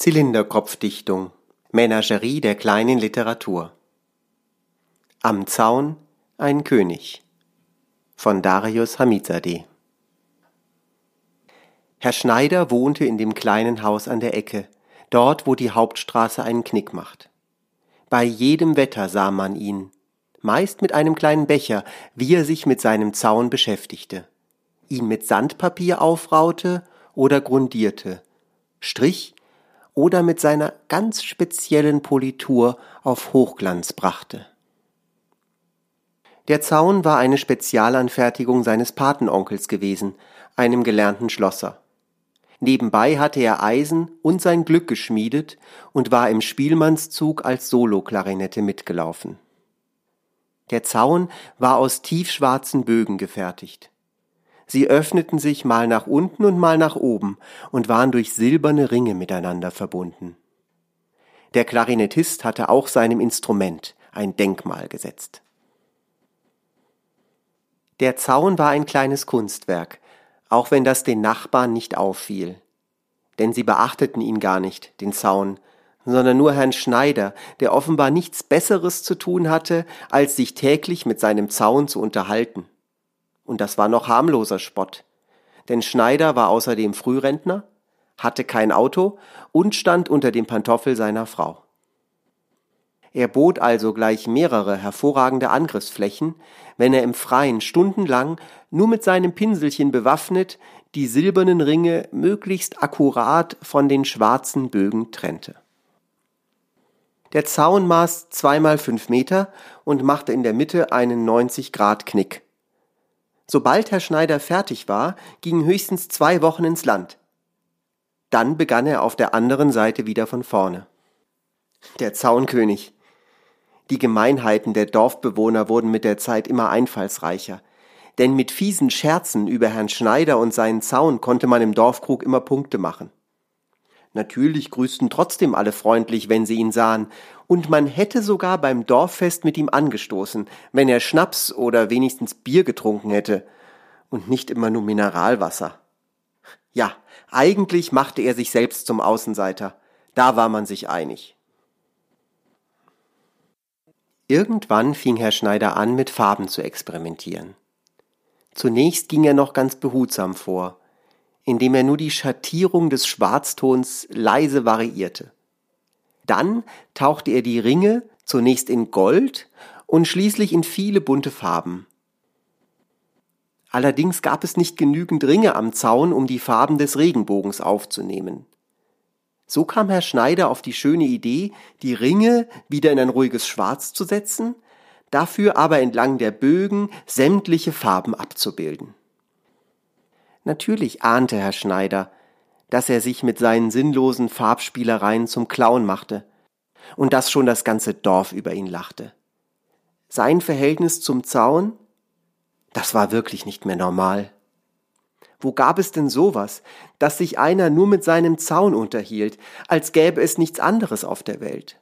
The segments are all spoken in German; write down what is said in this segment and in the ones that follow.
Zylinderkopfdichtung Menagerie der kleinen Literatur. Am Zaun ein König. Von Darius Hamizadeh. Herr Schneider wohnte in dem kleinen Haus an der Ecke, dort wo die Hauptstraße einen Knick macht. Bei jedem Wetter sah man ihn, meist mit einem kleinen Becher, wie er sich mit seinem Zaun beschäftigte, ihn mit Sandpapier aufraute oder grundierte, strich oder mit seiner ganz speziellen Politur auf Hochglanz brachte. Der Zaun war eine Spezialanfertigung seines Patenonkels gewesen, einem gelernten Schlosser. Nebenbei hatte er Eisen und sein Glück geschmiedet und war im Spielmannszug als Soloklarinette mitgelaufen. Der Zaun war aus tiefschwarzen Bögen gefertigt. Sie öffneten sich mal nach unten und mal nach oben und waren durch silberne Ringe miteinander verbunden. Der Klarinettist hatte auch seinem Instrument ein Denkmal gesetzt. Der Zaun war ein kleines Kunstwerk, auch wenn das den Nachbarn nicht auffiel. Denn sie beachteten ihn gar nicht, den Zaun, sondern nur Herrn Schneider, der offenbar nichts Besseres zu tun hatte, als sich täglich mit seinem Zaun zu unterhalten. Und das war noch harmloser Spott. Denn Schneider war außerdem Frührentner, hatte kein Auto und stand unter dem Pantoffel seiner Frau. Er bot also gleich mehrere hervorragende Angriffsflächen, wenn er im Freien stundenlang nur mit seinem Pinselchen bewaffnet die silbernen Ringe möglichst akkurat von den schwarzen Bögen trennte. Der Zaun maß zweimal fünf Meter und machte in der Mitte einen 90 Grad Knick. Sobald Herr Schneider fertig war, gingen höchstens zwei Wochen ins Land. Dann begann er auf der anderen Seite wieder von vorne. Der Zaunkönig. Die Gemeinheiten der Dorfbewohner wurden mit der Zeit immer einfallsreicher, denn mit fiesen Scherzen über Herrn Schneider und seinen Zaun konnte man im Dorfkrug immer Punkte machen. Natürlich grüßten trotzdem alle freundlich, wenn sie ihn sahen, und man hätte sogar beim Dorffest mit ihm angestoßen, wenn er Schnaps oder wenigstens Bier getrunken hätte, und nicht immer nur Mineralwasser. Ja, eigentlich machte er sich selbst zum Außenseiter, da war man sich einig. Irgendwann fing Herr Schneider an, mit Farben zu experimentieren. Zunächst ging er noch ganz behutsam vor, indem er nur die Schattierung des Schwarztons leise variierte. Dann tauchte er die Ringe zunächst in Gold und schließlich in viele bunte Farben. Allerdings gab es nicht genügend Ringe am Zaun, um die Farben des Regenbogens aufzunehmen. So kam Herr Schneider auf die schöne Idee, die Ringe wieder in ein ruhiges Schwarz zu setzen dafür aber entlang der Bögen sämtliche Farben abzubilden. Natürlich ahnte Herr Schneider, dass er sich mit seinen sinnlosen Farbspielereien zum Clown machte und dass schon das ganze Dorf über ihn lachte. Sein Verhältnis zum Zaun, das war wirklich nicht mehr normal. Wo gab es denn sowas, dass sich einer nur mit seinem Zaun unterhielt, als gäbe es nichts anderes auf der Welt?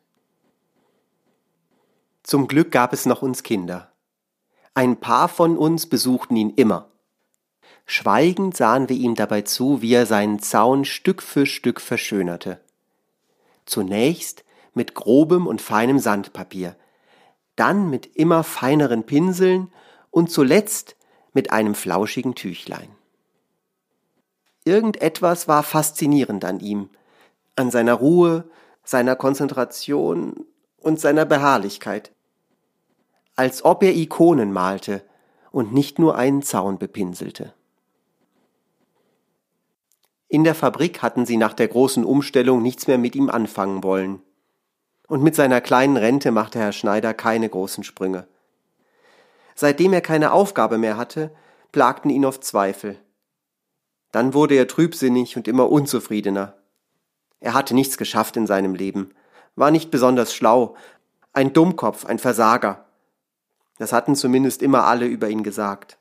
Zum Glück gab es noch uns Kinder. Ein paar von uns besuchten ihn immer. Schweigend sahen wir ihm dabei zu, wie er seinen Zaun Stück für Stück verschönerte. Zunächst mit grobem und feinem Sandpapier, dann mit immer feineren Pinseln und zuletzt mit einem flauschigen Tüchlein. Irgendetwas war faszinierend an ihm, an seiner Ruhe, seiner Konzentration und seiner Beharrlichkeit als ob er Ikonen malte und nicht nur einen Zaun bepinselte. In der Fabrik hatten sie nach der großen Umstellung nichts mehr mit ihm anfangen wollen. Und mit seiner kleinen Rente machte Herr Schneider keine großen Sprünge. Seitdem er keine Aufgabe mehr hatte, plagten ihn oft Zweifel. Dann wurde er trübsinnig und immer unzufriedener. Er hatte nichts geschafft in seinem Leben, war nicht besonders schlau, ein Dummkopf, ein Versager. Das hatten zumindest immer alle über ihn gesagt.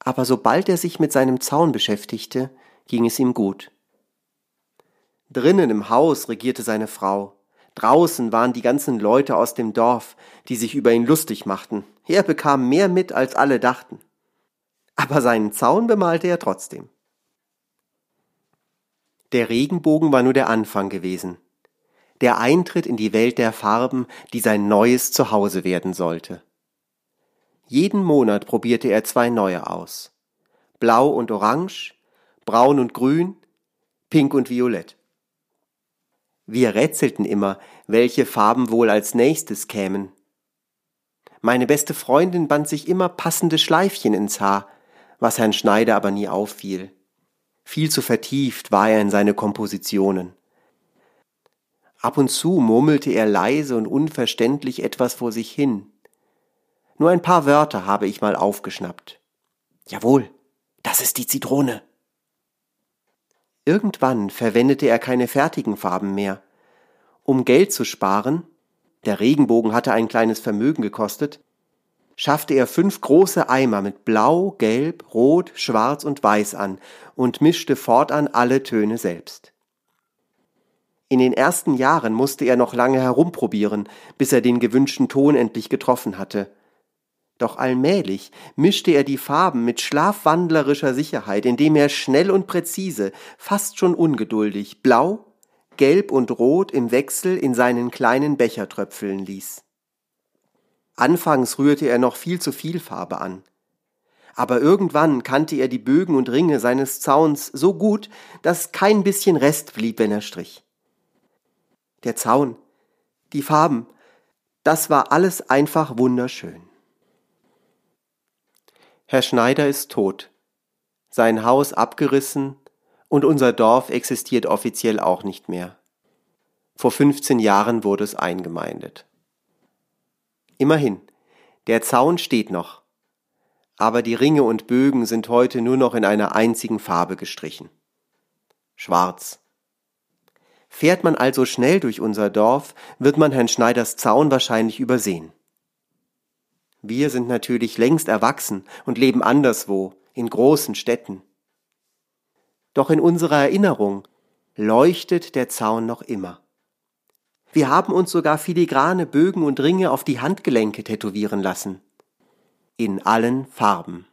Aber sobald er sich mit seinem Zaun beschäftigte, ging es ihm gut. Drinnen im Haus regierte seine Frau. Draußen waren die ganzen Leute aus dem Dorf, die sich über ihn lustig machten. Er bekam mehr mit, als alle dachten. Aber seinen Zaun bemalte er trotzdem. Der Regenbogen war nur der Anfang gewesen. Der Eintritt in die Welt der Farben, die sein neues Zuhause werden sollte. Jeden Monat probierte er zwei neue aus. Blau und Orange, Braun und Grün, Pink und Violett. Wir rätselten immer, welche Farben wohl als nächstes kämen. Meine beste Freundin band sich immer passende Schleifchen ins Haar, was Herrn Schneider aber nie auffiel. Viel zu vertieft war er in seine Kompositionen. Ab und zu murmelte er leise und unverständlich etwas vor sich hin. Nur ein paar Wörter habe ich mal aufgeschnappt. Jawohl, das ist die Zitrone. Irgendwann verwendete er keine fertigen Farben mehr. Um Geld zu sparen, der Regenbogen hatte ein kleines Vermögen gekostet, schaffte er fünf große Eimer mit Blau, Gelb, Rot, Schwarz und Weiß an und mischte fortan alle Töne selbst. In den ersten Jahren musste er noch lange herumprobieren, bis er den gewünschten Ton endlich getroffen hatte. Doch allmählich mischte er die Farben mit schlafwandlerischer Sicherheit, indem er schnell und präzise, fast schon ungeduldig, blau, gelb und rot im Wechsel in seinen kleinen Becher tröpfeln ließ. Anfangs rührte er noch viel zu viel Farbe an. Aber irgendwann kannte er die Bögen und Ringe seines Zauns so gut, dass kein bisschen Rest blieb, wenn er strich. Der Zaun, die Farben, das war alles einfach wunderschön. Herr Schneider ist tot, sein Haus abgerissen und unser Dorf existiert offiziell auch nicht mehr. Vor 15 Jahren wurde es eingemeindet. Immerhin, der Zaun steht noch, aber die Ringe und Bögen sind heute nur noch in einer einzigen Farbe gestrichen. Schwarz. Fährt man also schnell durch unser Dorf, wird man Herrn Schneiders Zaun wahrscheinlich übersehen. Wir sind natürlich längst erwachsen und leben anderswo, in großen Städten. Doch in unserer Erinnerung leuchtet der Zaun noch immer. Wir haben uns sogar filigrane Bögen und Ringe auf die Handgelenke tätowieren lassen. In allen Farben.